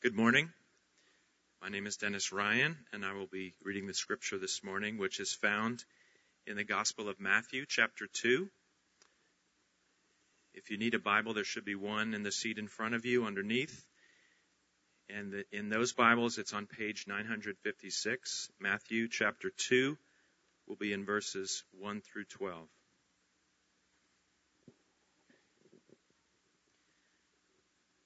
Good morning. My name is Dennis Ryan, and I will be reading the scripture this morning, which is found in the Gospel of Matthew, chapter 2. If you need a Bible, there should be one in the seat in front of you underneath. And in those Bibles, it's on page 956. Matthew, chapter 2, will be in verses 1 through 12.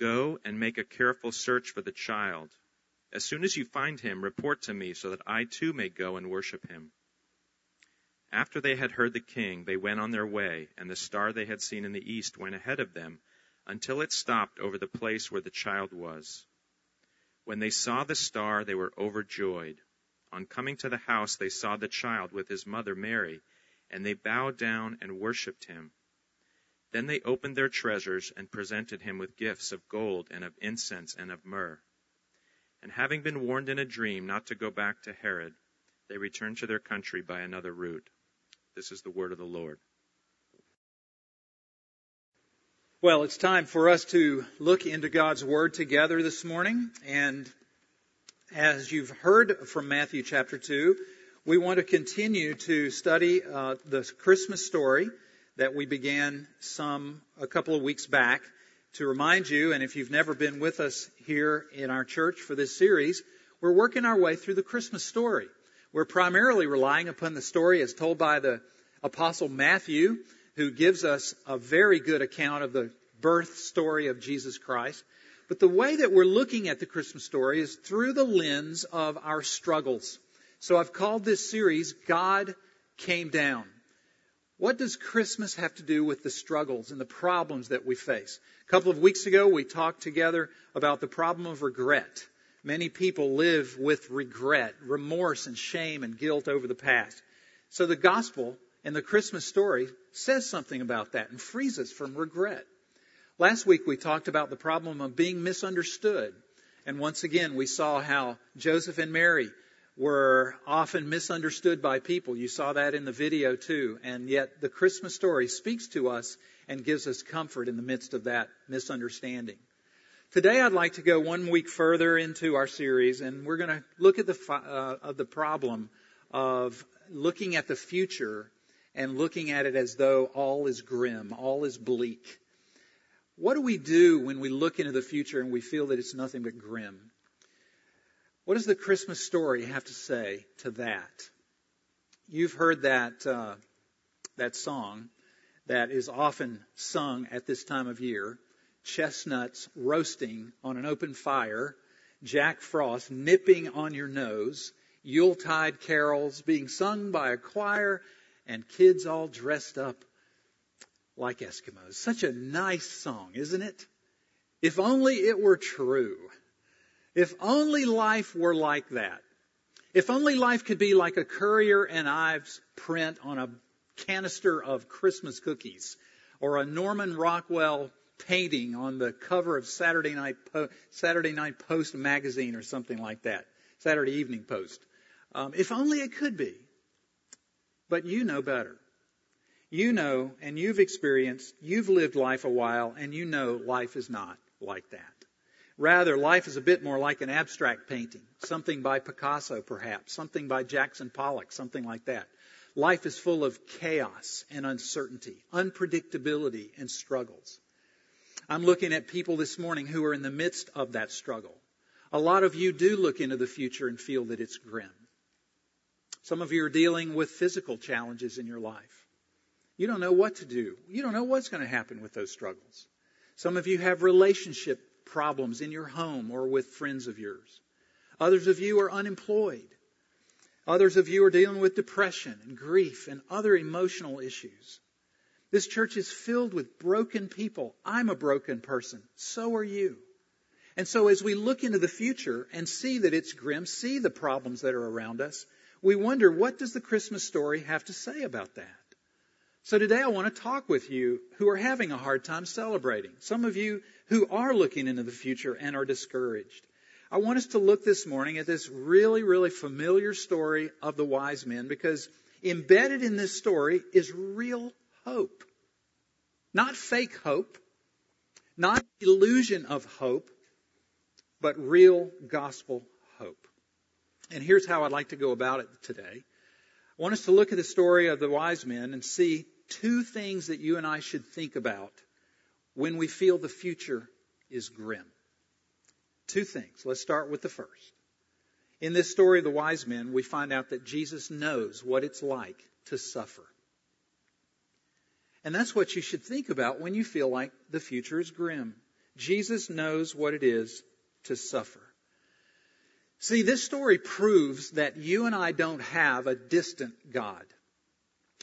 Go and make a careful search for the child. As soon as you find him, report to me so that I too may go and worship him. After they had heard the king, they went on their way, and the star they had seen in the east went ahead of them until it stopped over the place where the child was. When they saw the star, they were overjoyed. On coming to the house, they saw the child with his mother Mary, and they bowed down and worshipped him. Then they opened their treasures and presented him with gifts of gold and of incense and of myrrh. And having been warned in a dream not to go back to Herod, they returned to their country by another route. This is the word of the Lord. Well, it's time for us to look into God's Word together this morning. And as you've heard from Matthew chapter 2, we want to continue to study uh, the Christmas story that we began some a couple of weeks back to remind you, and if you've never been with us here in our church for this series, we're working our way through the Christmas story. We're primarily relying upon the story as told by the Apostle Matthew, who gives us a very good account of the birth story of Jesus Christ. But the way that we're looking at the Christmas story is through the lens of our struggles. So I've called this series God Came Down. What does Christmas have to do with the struggles and the problems that we face? A couple of weeks ago, we talked together about the problem of regret. Many people live with regret, remorse, and shame and guilt over the past. So the gospel and the Christmas story says something about that and frees us from regret. Last week, we talked about the problem of being misunderstood. And once again, we saw how Joseph and Mary were often misunderstood by people. You saw that in the video too. And yet the Christmas story speaks to us and gives us comfort in the midst of that misunderstanding. Today I'd like to go one week further into our series and we're going to look at the, uh, of the problem of looking at the future and looking at it as though all is grim, all is bleak. What do we do when we look into the future and we feel that it's nothing but grim? What does the Christmas story have to say to that? You've heard that uh, that song that is often sung at this time of year: chestnuts roasting on an open fire, Jack Frost nipping on your nose, Yuletide carols being sung by a choir, and kids all dressed up like Eskimos. Such a nice song, isn't it? If only it were true. If only life were like that. If only life could be like a Currier and Ives print on a canister of Christmas cookies or a Norman Rockwell painting on the cover of Saturday Night, po- Saturday Night Post magazine or something like that. Saturday Evening Post. Um, if only it could be. But you know better. You know, and you've experienced, you've lived life a while, and you know life is not like that. Rather, life is a bit more like an abstract painting, something by Picasso perhaps, something by Jackson Pollock, something like that. Life is full of chaos and uncertainty, unpredictability and struggles. I'm looking at people this morning who are in the midst of that struggle, A lot of you do look into the future and feel that it's grim. Some of you are dealing with physical challenges in your life. You don't know what to do. You don't know what's going to happen with those struggles. Some of you have relationship problems in your home or with friends of yours. Others of you are unemployed. Others of you are dealing with depression and grief and other emotional issues. This church is filled with broken people. I'm a broken person. So are you. And so as we look into the future and see that it's grim, see the problems that are around us, we wonder what does the Christmas story have to say about that? So today I want to talk with you who are having a hard time celebrating. Some of you who are looking into the future and are discouraged. I want us to look this morning at this really, really familiar story of the wise men because embedded in this story is real hope. Not fake hope, not illusion of hope, but real gospel hope. And here's how I'd like to go about it today. I want us to look at the story of the wise men and see two things that you and I should think about when we feel the future is grim. Two things. Let's start with the first. In this story of the wise men, we find out that Jesus knows what it's like to suffer. And that's what you should think about when you feel like the future is grim. Jesus knows what it is to suffer. See, this story proves that you and I don't have a distant God.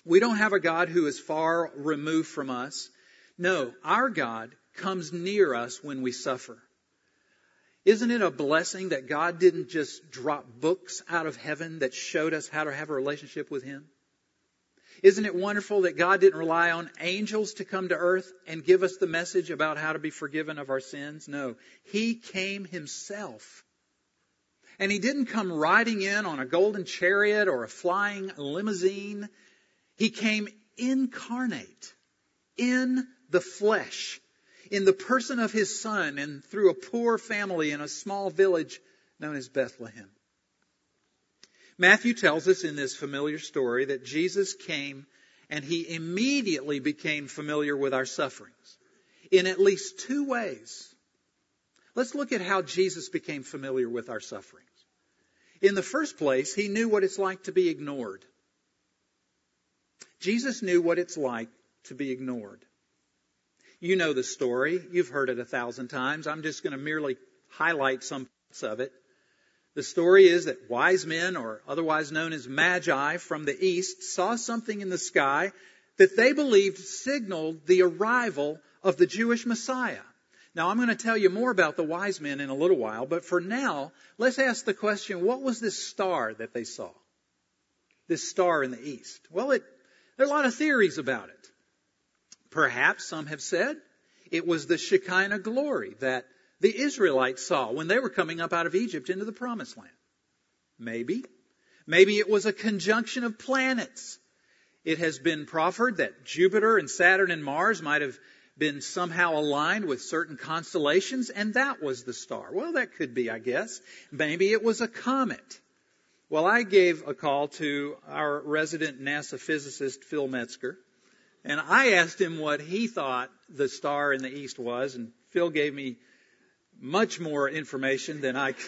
We don't have a God who is far removed from us. No, our God comes near us when we suffer. Isn't it a blessing that God didn't just drop books out of heaven that showed us how to have a relationship with Him? Isn't it wonderful that God didn't rely on angels to come to earth and give us the message about how to be forgiven of our sins? No. He came Himself. And He didn't come riding in on a golden chariot or a flying limousine. He came incarnate in the flesh, in the person of His Son, and through a poor family in a small village known as Bethlehem. Matthew tells us in this familiar story that Jesus came and he immediately became familiar with our sufferings in at least two ways. Let's look at how Jesus became familiar with our sufferings. In the first place, he knew what it's like to be ignored. Jesus knew what it's like to be ignored. You know the story. You've heard it a thousand times. I'm just going to merely highlight some parts of it. The story is that wise men, or otherwise known as magi from the east, saw something in the sky that they believed signaled the arrival of the Jewish Messiah. Now, I'm going to tell you more about the wise men in a little while, but for now, let's ask the question what was this star that they saw? This star in the east? Well, it, there are a lot of theories about it. Perhaps some have said it was the Shekinah glory that the Israelites saw when they were coming up out of Egypt into the promised land? Maybe. Maybe it was a conjunction of planets. It has been proffered that Jupiter and Saturn and Mars might have been somehow aligned with certain constellations, and that was the star. Well, that could be, I guess. Maybe it was a comet. Well, I gave a call to our resident NASA physicist, Phil Metzger, and I asked him what he thought the star in the east was, and Phil gave me much more information than I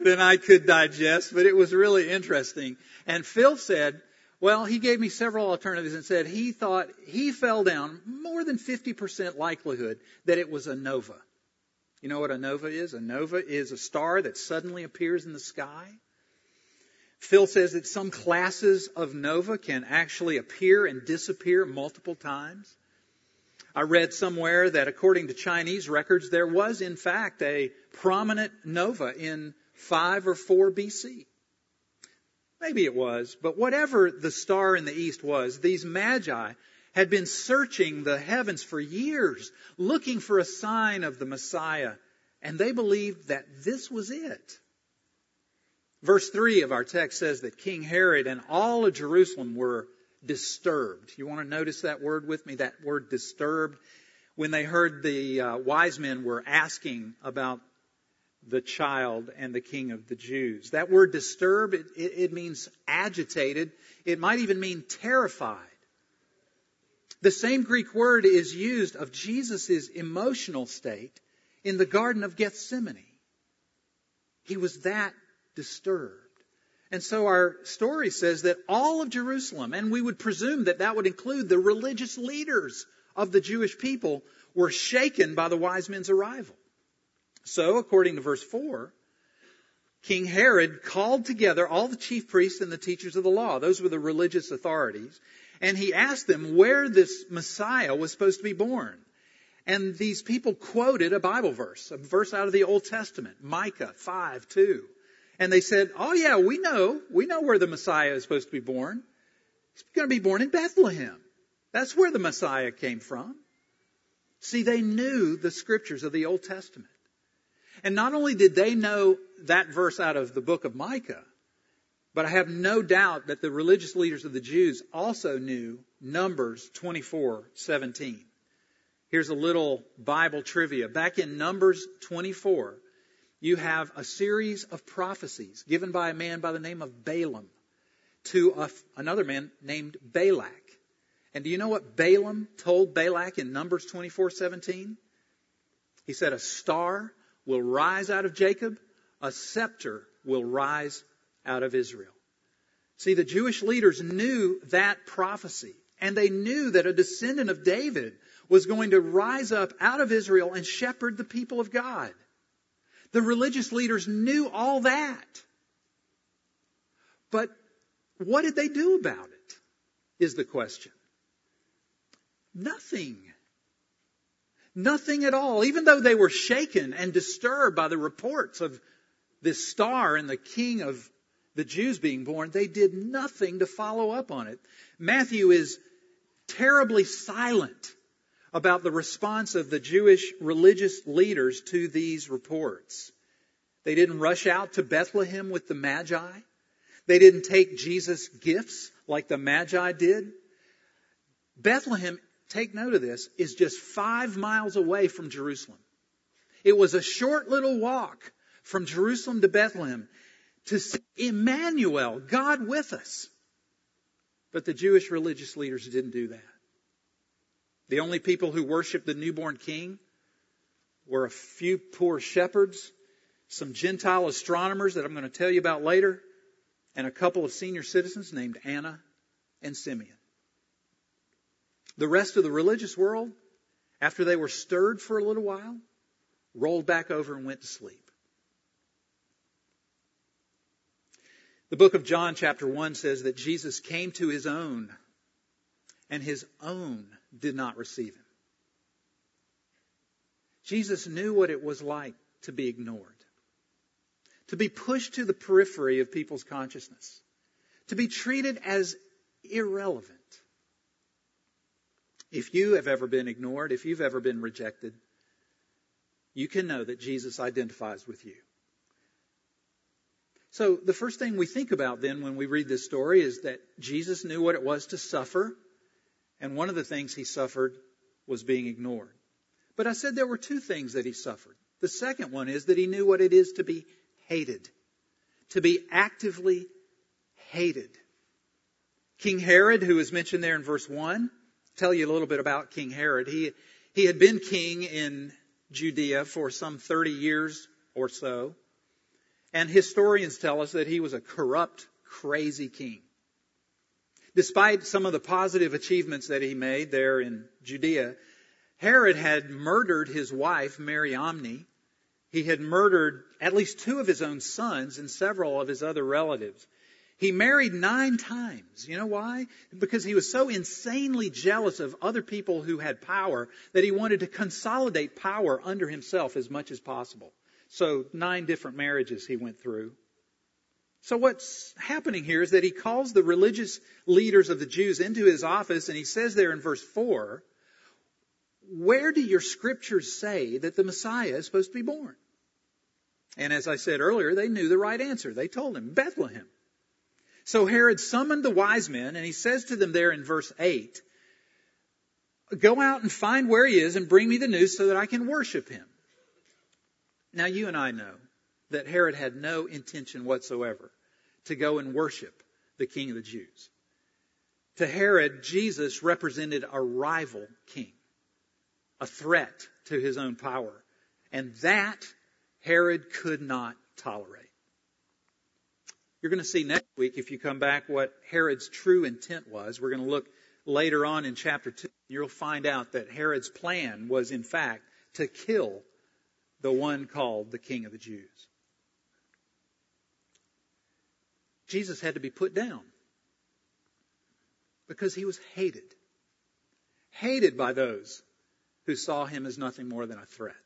than I could digest, but it was really interesting. And Phil said, well, he gave me several alternatives and said he thought he fell down more than 50% likelihood that it was a nova. You know what a nova is? A nova is a star that suddenly appears in the sky. Phil says that some classes of nova can actually appear and disappear multiple times. I read somewhere that according to Chinese records, there was in fact a prominent nova in 5 or 4 BC. Maybe it was, but whatever the star in the east was, these magi had been searching the heavens for years, looking for a sign of the Messiah, and they believed that this was it. Verse 3 of our text says that King Herod and all of Jerusalem were disturbed. You want to notice that word with me? That word disturbed. When they heard the uh, wise men were asking about the child and the king of the Jews. That word disturbed, it, it, it means agitated. It might even mean terrified. The same Greek word is used of Jesus' emotional state in the Garden of Gethsemane. He was that disturbed. And so our story says that all of Jerusalem, and we would presume that that would include the religious leaders of the Jewish people, were shaken by the wise men's arrival. So, according to verse 4, King Herod called together all the chief priests and the teachers of the law. Those were the religious authorities. And he asked them where this Messiah was supposed to be born. And these people quoted a Bible verse, a verse out of the Old Testament, Micah 5, 2. And they said, oh yeah, we know, we know where the Messiah is supposed to be born. He's going to be born in Bethlehem. That's where the Messiah came from. See, they knew the scriptures of the Old Testament. And not only did they know that verse out of the book of Micah, but I have no doubt that the religious leaders of the Jews also knew Numbers 24:17. Here's a little Bible trivia. Back in Numbers 24, you have a series of prophecies given by a man by the name of Balaam to a, another man named Balak. And do you know what Balaam told Balak in Numbers 24:17? He said, "A star will rise out of Jacob, a scepter will rise out of Israel." See, the Jewish leaders knew that prophecy, and they knew that a descendant of David was going to rise up out of Israel and shepherd the people of God. The religious leaders knew all that. But what did they do about it? Is the question. Nothing. Nothing at all. Even though they were shaken and disturbed by the reports of this star and the king of the Jews being born, they did nothing to follow up on it. Matthew is terribly silent about the response of the Jewish religious leaders to these reports. They didn't rush out to Bethlehem with the Magi. They didn't take Jesus' gifts like the Magi did. Bethlehem, take note of this, is just five miles away from Jerusalem. It was a short little walk from Jerusalem to Bethlehem to see Emmanuel, God with us. But the Jewish religious leaders didn't do that. The only people who worshiped the newborn king were a few poor shepherds, some Gentile astronomers that I'm going to tell you about later, and a couple of senior citizens named Anna and Simeon. The rest of the religious world, after they were stirred for a little while, rolled back over and went to sleep. The book of John, chapter 1, says that Jesus came to his own, and his own did not receive him. Jesus knew what it was like to be ignored, to be pushed to the periphery of people's consciousness, to be treated as irrelevant. If you have ever been ignored, if you've ever been rejected, you can know that Jesus identifies with you. So the first thing we think about then when we read this story is that Jesus knew what it was to suffer and one of the things he suffered was being ignored. But I said there were two things that he suffered. The second one is that he knew what it is to be hated, to be actively hated. King Herod, who is mentioned there in verse 1, tell you a little bit about King Herod. He, he had been king in Judea for some 30 years or so. And historians tell us that he was a corrupt, crazy king. Despite some of the positive achievements that he made there in Judea, Herod had murdered his wife, Mariamne. He had murdered at least two of his own sons and several of his other relatives. He married nine times. You know why? Because he was so insanely jealous of other people who had power that he wanted to consolidate power under himself as much as possible. So nine different marriages he went through. So what's happening here is that he calls the religious leaders of the Jews into his office and he says there in verse 4, where do your scriptures say that the Messiah is supposed to be born? And as I said earlier, they knew the right answer. They told him, Bethlehem. So Herod summoned the wise men and he says to them there in verse 8, go out and find where he is and bring me the news so that I can worship him. Now you and I know that Herod had no intention whatsoever to go and worship the king of the Jews. To Herod, Jesus represented a rival king, a threat to his own power. And that Herod could not tolerate. You're going to see next week, if you come back, what Herod's true intent was. We're going to look later on in chapter 2. You'll find out that Herod's plan was, in fact, to kill the one called the King of the Jews. Jesus had to be put down because he was hated. Hated by those who saw him as nothing more than a threat.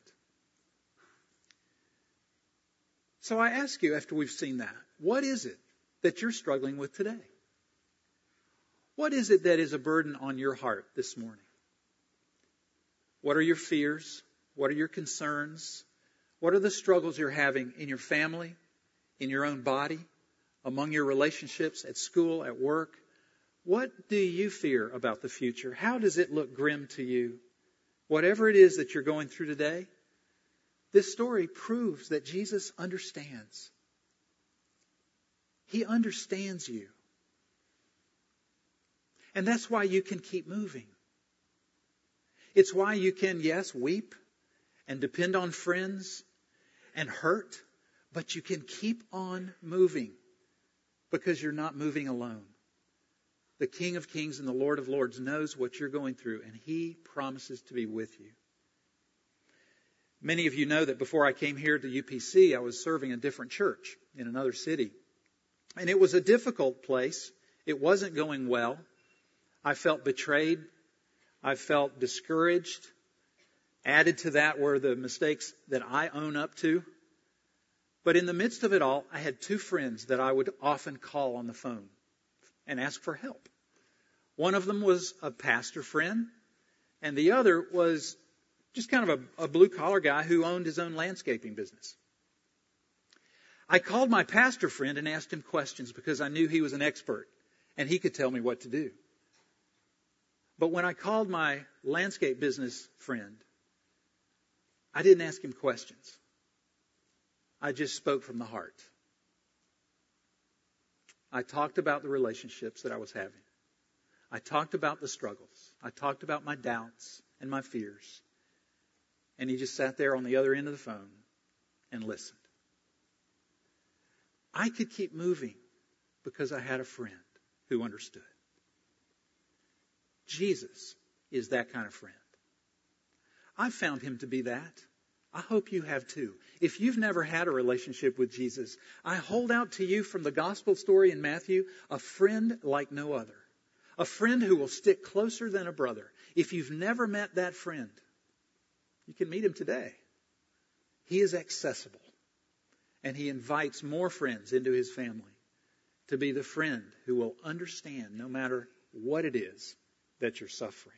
So I ask you, after we've seen that, what is it that you're struggling with today? What is it that is a burden on your heart this morning? What are your fears? What are your concerns? What are the struggles you're having in your family, in your own body, among your relationships, at school, at work? What do you fear about the future? How does it look grim to you? Whatever it is that you're going through today, this story proves that Jesus understands. He understands you. And that's why you can keep moving. It's why you can, yes, weep and depend on friends and hurt, but you can keep on moving because you're not moving alone. The King of Kings and the Lord of Lords knows what you're going through, and He promises to be with you. Many of you know that before I came here to UPC, I was serving a different church in another city. And it was a difficult place. It wasn't going well. I felt betrayed. I felt discouraged. Added to that were the mistakes that I own up to. But in the midst of it all, I had two friends that I would often call on the phone and ask for help. One of them was a pastor friend, and the other was just kind of a, a blue collar guy who owned his own landscaping business. I called my pastor friend and asked him questions because I knew he was an expert and he could tell me what to do. But when I called my landscape business friend, I didn't ask him questions. I just spoke from the heart. I talked about the relationships that I was having. I talked about the struggles. I talked about my doubts and my fears. And he just sat there on the other end of the phone and listened. I could keep moving because I had a friend who understood. Jesus is that kind of friend. I found him to be that. I hope you have too. If you've never had a relationship with Jesus, I hold out to you from the gospel story in Matthew a friend like no other. A friend who will stick closer than a brother. If you've never met that friend, you can meet him today. He is accessible. And he invites more friends into his family to be the friend who will understand no matter what it is that you're suffering.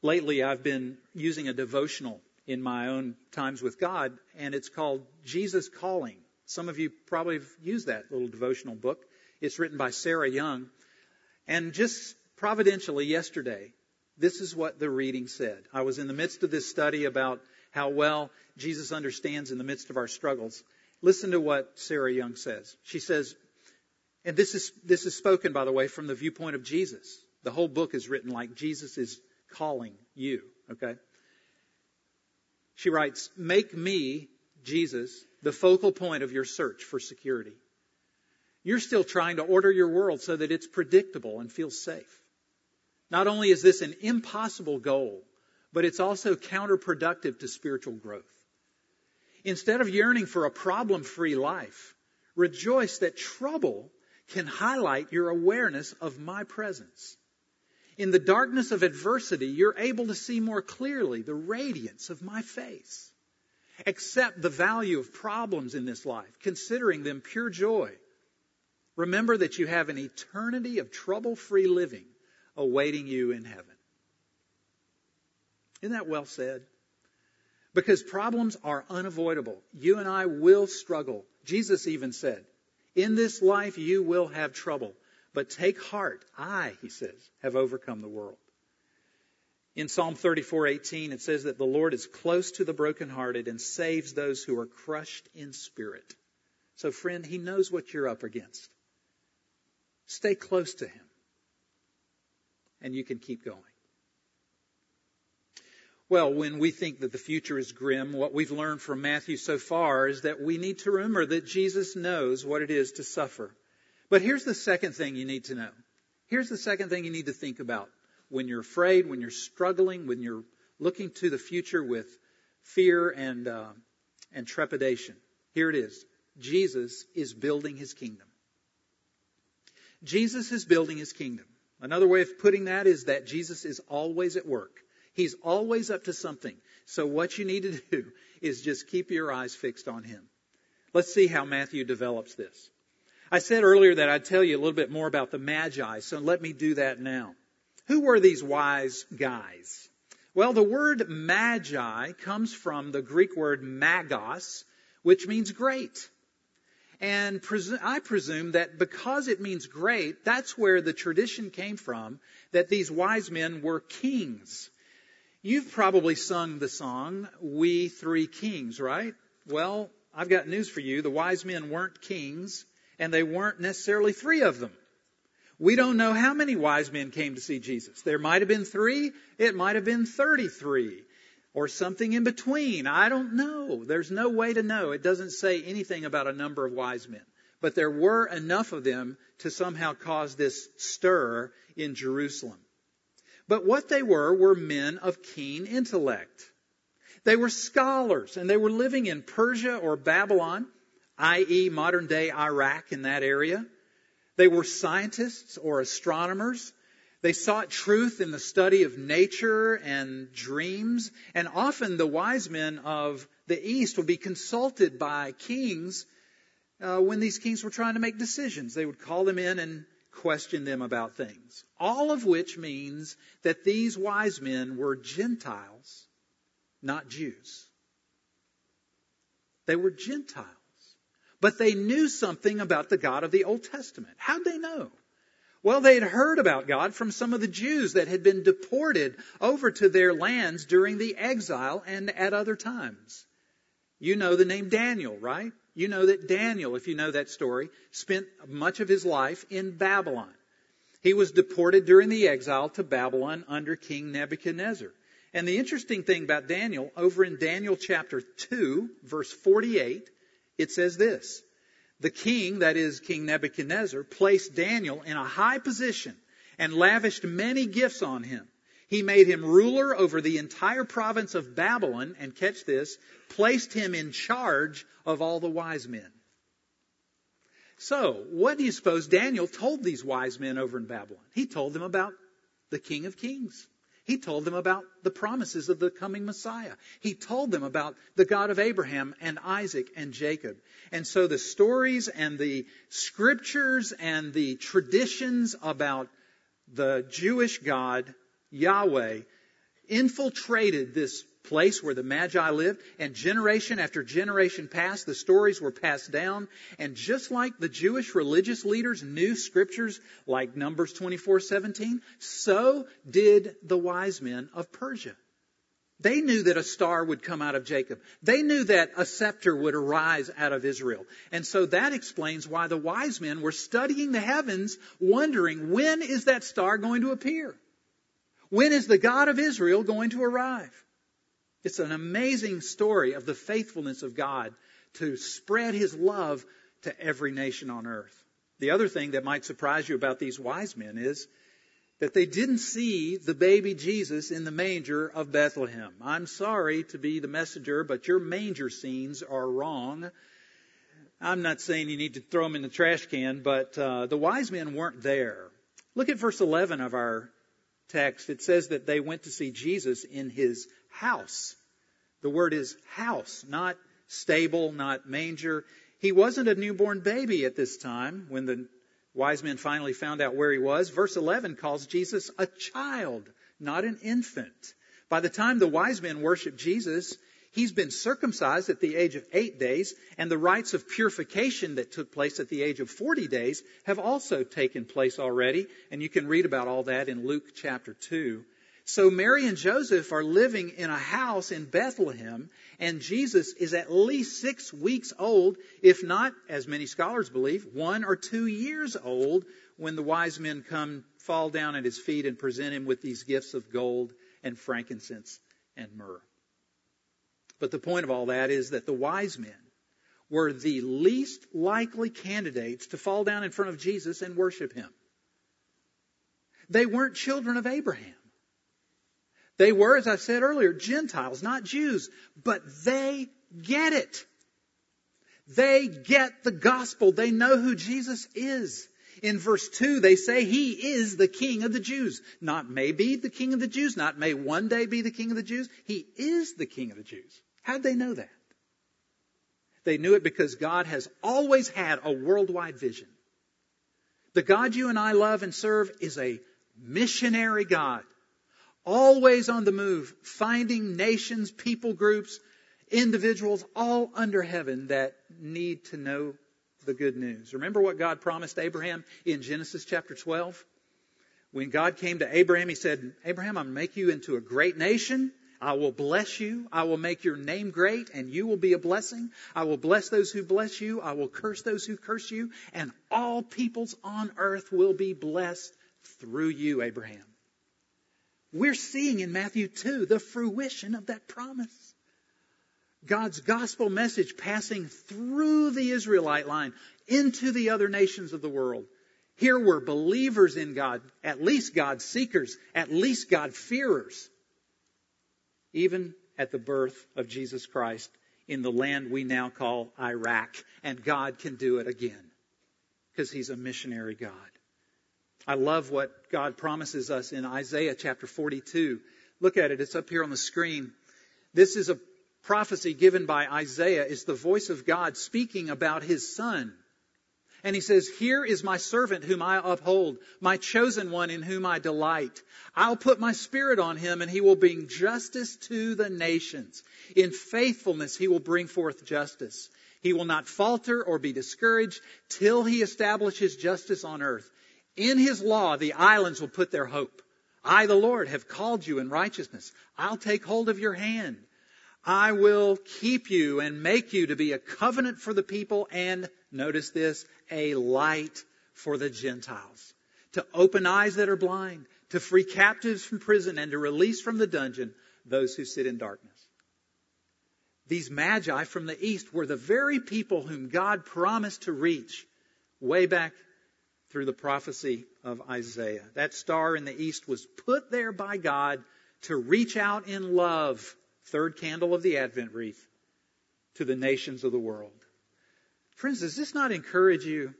Lately, I've been using a devotional in my own times with God, and it's called Jesus Calling. Some of you probably have used that little devotional book. It's written by Sarah Young. And just providentially yesterday, this is what the reading said. I was in the midst of this study about how well Jesus understands in the midst of our struggles. Listen to what Sarah Young says. She says, and this is, this is spoken, by the way, from the viewpoint of Jesus. The whole book is written like Jesus is calling you, okay? She writes, Make me, Jesus, the focal point of your search for security. You're still trying to order your world so that it's predictable and feels safe. Not only is this an impossible goal, but it's also counterproductive to spiritual growth. Instead of yearning for a problem free life, rejoice that trouble can highlight your awareness of my presence. In the darkness of adversity, you're able to see more clearly the radiance of my face. Accept the value of problems in this life, considering them pure joy. Remember that you have an eternity of trouble free living awaiting you in heaven. Isn't that well said? Because problems are unavoidable. You and I will struggle. Jesus even said, In this life you will have trouble. But take heart. I, he says, have overcome the world. In Psalm 34:18 it says that the Lord is close to the brokenhearted and saves those who are crushed in spirit. So friend, he knows what you're up against. Stay close to him. And you can keep going. Well, when we think that the future is grim, what we've learned from Matthew so far is that we need to remember that Jesus knows what it is to suffer. But here's the second thing you need to know. Here's the second thing you need to think about when you're afraid, when you're struggling, when you're looking to the future with fear and, uh, and trepidation. Here it is. Jesus is building his kingdom. Jesus is building his kingdom. Another way of putting that is that Jesus is always at work. He's always up to something. So what you need to do is just keep your eyes fixed on him. Let's see how Matthew develops this. I said earlier that I'd tell you a little bit more about the Magi, so let me do that now. Who were these wise guys? Well, the word Magi comes from the Greek word magos, which means great. And I presume that because it means great, that's where the tradition came from that these wise men were kings. You've probably sung the song, We Three Kings, right? Well, I've got news for you. The wise men weren't kings, and they weren't necessarily three of them. We don't know how many wise men came to see Jesus. There might have been three, it might have been 33, or something in between. I don't know. There's no way to know. It doesn't say anything about a number of wise men. But there were enough of them to somehow cause this stir in Jerusalem. But what they were were men of keen intellect. They were scholars and they were living in Persia or Babylon, i.e., modern day Iraq in that area. They were scientists or astronomers. They sought truth in the study of nature and dreams. And often the wise men of the East would be consulted by kings uh, when these kings were trying to make decisions. They would call them in and question them about things. All of which means that these wise men were Gentiles, not Jews. They were Gentiles. But they knew something about the God of the Old Testament. How'd they know? Well, they had heard about God from some of the Jews that had been deported over to their lands during the exile and at other times. You know the name Daniel, right? You know that Daniel, if you know that story, spent much of his life in Babylon. He was deported during the exile to Babylon under King Nebuchadnezzar. And the interesting thing about Daniel, over in Daniel chapter 2, verse 48, it says this. The king, that is King Nebuchadnezzar, placed Daniel in a high position and lavished many gifts on him. He made him ruler over the entire province of Babylon, and catch this, placed him in charge of all the wise men. So, what do you suppose Daniel told these wise men over in Babylon? He told them about the King of Kings. He told them about the promises of the coming Messiah. He told them about the God of Abraham and Isaac and Jacob. And so the stories and the scriptures and the traditions about the Jewish God Yahweh infiltrated this place where the Magi lived, and generation after generation passed, the stories were passed down, and just like the Jewish religious leaders knew scriptures like Numbers 24:17, so did the wise men of Persia. They knew that a star would come out of Jacob. They knew that a scepter would arise out of Israel. And so that explains why the wise men were studying the heavens, wondering when is that star going to appear? When is the God of Israel going to arrive? It's an amazing story of the faithfulness of God to spread his love to every nation on earth. The other thing that might surprise you about these wise men is that they didn't see the baby Jesus in the manger of Bethlehem. I'm sorry to be the messenger, but your manger scenes are wrong. I'm not saying you need to throw them in the trash can, but uh, the wise men weren't there. Look at verse 11 of our text, it says that they went to see Jesus in his house. The word is house, not stable, not manger. He wasn't a newborn baby at this time when the wise men finally found out where he was. Verse 11 calls Jesus a child, not an infant. By the time the wise men worshiped Jesus, He's been circumcised at the age of eight days, and the rites of purification that took place at the age of 40 days have also taken place already, and you can read about all that in Luke chapter 2. So Mary and Joseph are living in a house in Bethlehem, and Jesus is at least six weeks old, if not, as many scholars believe, one or two years old when the wise men come, fall down at his feet, and present him with these gifts of gold and frankincense and myrrh. But the point of all that is that the wise men were the least likely candidates to fall down in front of Jesus and worship him. They weren't children of Abraham. They were, as I said earlier, Gentiles, not Jews, but they get it. They get the gospel. They know who Jesus is. In verse 2, they say he is the king of the Jews. Not may be the king of the Jews, not may one day be the king of the Jews. He is the king of the Jews. How'd they know that? They knew it because God has always had a worldwide vision. The God you and I love and serve is a missionary God, always on the move, finding nations, people groups, individuals all under heaven that need to know the good news. Remember what God promised Abraham in Genesis chapter 12? When God came to Abraham, he said, Abraham, I'm going to make you into a great nation. I will bless you. I will make your name great and you will be a blessing. I will bless those who bless you. I will curse those who curse you and all peoples on earth will be blessed through you, Abraham. We're seeing in Matthew 2 the fruition of that promise. God's gospel message passing through the Israelite line into the other nations of the world. Here were believers in God, at least God seekers, at least God fearers, even at the birth of Jesus Christ in the land we now call Iraq. And God can do it again because He's a missionary God. I love what God promises us in Isaiah chapter 42. Look at it. It's up here on the screen. This is a prophecy given by Isaiah is the voice of God speaking about his son. And he says, Here is my servant whom I uphold, my chosen one in whom I delight. I'll put my spirit on him and he will bring justice to the nations. In faithfulness he will bring forth justice. He will not falter or be discouraged till he establishes justice on earth. In his law the islands will put their hope. I, the Lord, have called you in righteousness. I'll take hold of your hand. I will keep you and make you to be a covenant for the people and, notice this, a light for the Gentiles. To open eyes that are blind, to free captives from prison, and to release from the dungeon those who sit in darkness. These magi from the east were the very people whom God promised to reach way back through the prophecy of Isaiah. That star in the east was put there by God to reach out in love third candle of the Advent wreath, to the nations of the world. Friends, does this not encourage you?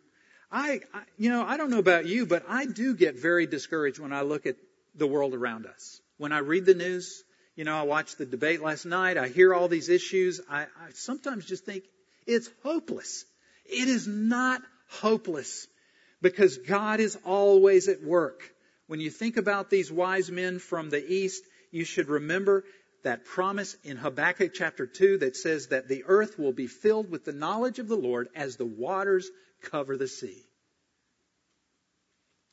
I, I, you know, I don't know about you, but I do get very discouraged when I look at the world around us. When I read the news, you know, I watched the debate last night, I hear all these issues, I, I sometimes just think it's hopeless. It is not hopeless because God is always at work. When you think about these wise men from the east, you should remember that promise in Habakkuk chapter 2 that says that the earth will be filled with the knowledge of the Lord as the waters cover the sea.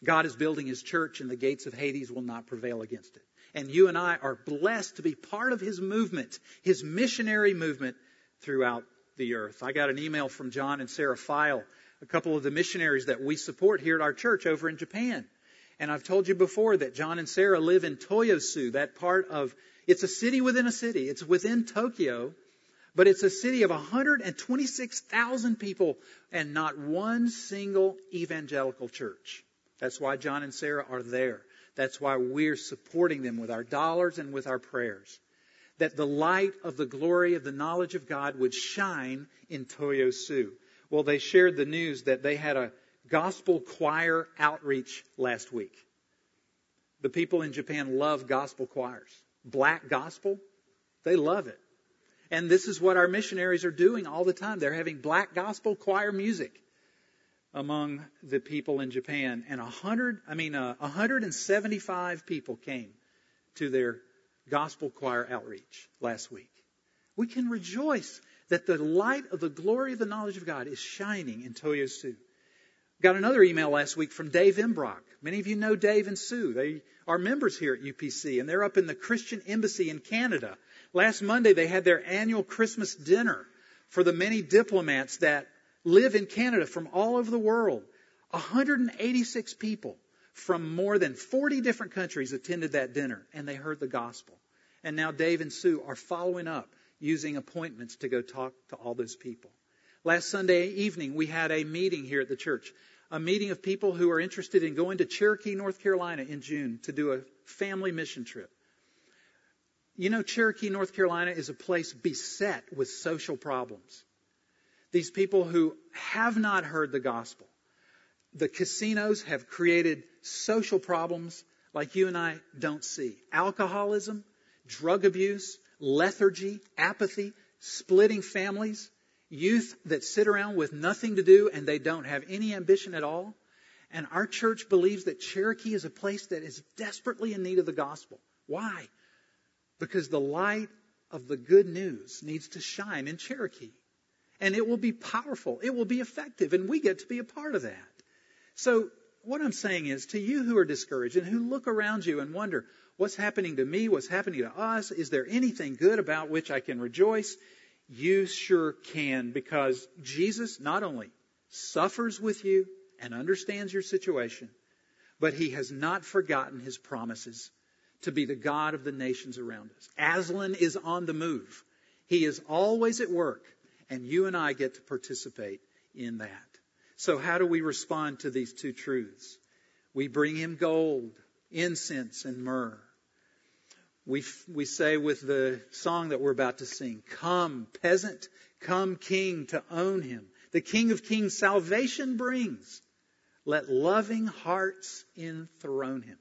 God is building his church and the gates of Hades will not prevail against it. And you and I are blessed to be part of his movement, his missionary movement throughout the earth. I got an email from John and Sarah File, a couple of the missionaries that we support here at our church over in Japan. And I've told you before that John and Sarah live in Toyosu, that part of it's a city within a city. It's within Tokyo, but it's a city of 126,000 people and not one single evangelical church. That's why John and Sarah are there. That's why we're supporting them with our dollars and with our prayers. That the light of the glory of the knowledge of God would shine in Toyosu. Well, they shared the news that they had a gospel choir outreach last week. The people in Japan love gospel choirs black gospel, they love it. And this is what our missionaries are doing all the time. They're having black gospel choir music among the people in Japan. And a hundred, I mean, uh, 175 people came to their gospel choir outreach last week. We can rejoice that the light of the glory of the knowledge of God is shining in Toyosu. Got another email last week from Dave Imbrock. Many of you know Dave and Sue. They are members here at UPC, and they're up in the Christian Embassy in Canada. Last Monday, they had their annual Christmas dinner for the many diplomats that live in Canada from all over the world. 186 people from more than 40 different countries attended that dinner, and they heard the gospel. And now Dave and Sue are following up using appointments to go talk to all those people. Last Sunday evening, we had a meeting here at the church, a meeting of people who are interested in going to Cherokee, North Carolina in June to do a family mission trip. You know, Cherokee, North Carolina is a place beset with social problems. These people who have not heard the gospel. The casinos have created social problems like you and I don't see. Alcoholism, drug abuse, lethargy, apathy, splitting families, youth that sit around with nothing to do and they don't have any ambition at all. And our church believes that Cherokee is a place that is desperately in need of the gospel. Why? Because the light of the good news needs to shine in Cherokee. And it will be powerful. It will be effective. And we get to be a part of that. So what I'm saying is to you who are discouraged and who look around you and wonder, what's happening to me? What's happening to us? Is there anything good about which I can rejoice? You sure can because Jesus not only suffers with you and understands your situation, but he has not forgotten his promises to be the God of the nations around us. Aslan is on the move. He is always at work, and you and I get to participate in that. So, how do we respond to these two truths? We bring him gold, incense, and myrrh. We, we say with the song that we're about to sing, Come, peasant, come, king, to own him. The King of Kings salvation brings. Let loving hearts enthrone him.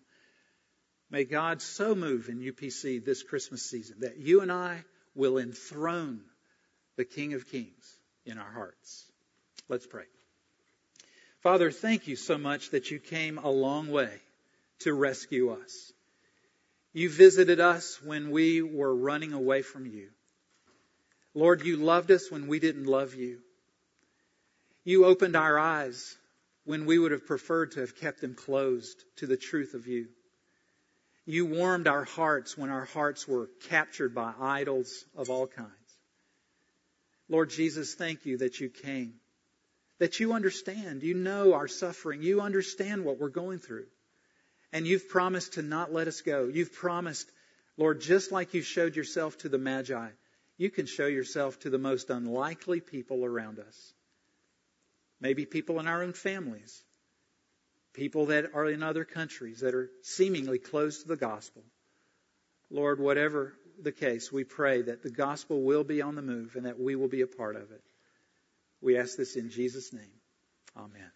May God so move in UPC this Christmas season that you and I will enthrone the King of Kings in our hearts. Let's pray. Father, thank you so much that you came a long way to rescue us. You visited us when we were running away from you. Lord, you loved us when we didn't love you. You opened our eyes when we would have preferred to have kept them closed to the truth of you. You warmed our hearts when our hearts were captured by idols of all kinds. Lord Jesus, thank you that you came, that you understand. You know our suffering. You understand what we're going through. And you've promised to not let us go. You've promised, Lord, just like you showed yourself to the Magi, you can show yourself to the most unlikely people around us. Maybe people in our own families, people that are in other countries that are seemingly closed to the gospel. Lord, whatever the case, we pray that the gospel will be on the move and that we will be a part of it. We ask this in Jesus' name. Amen.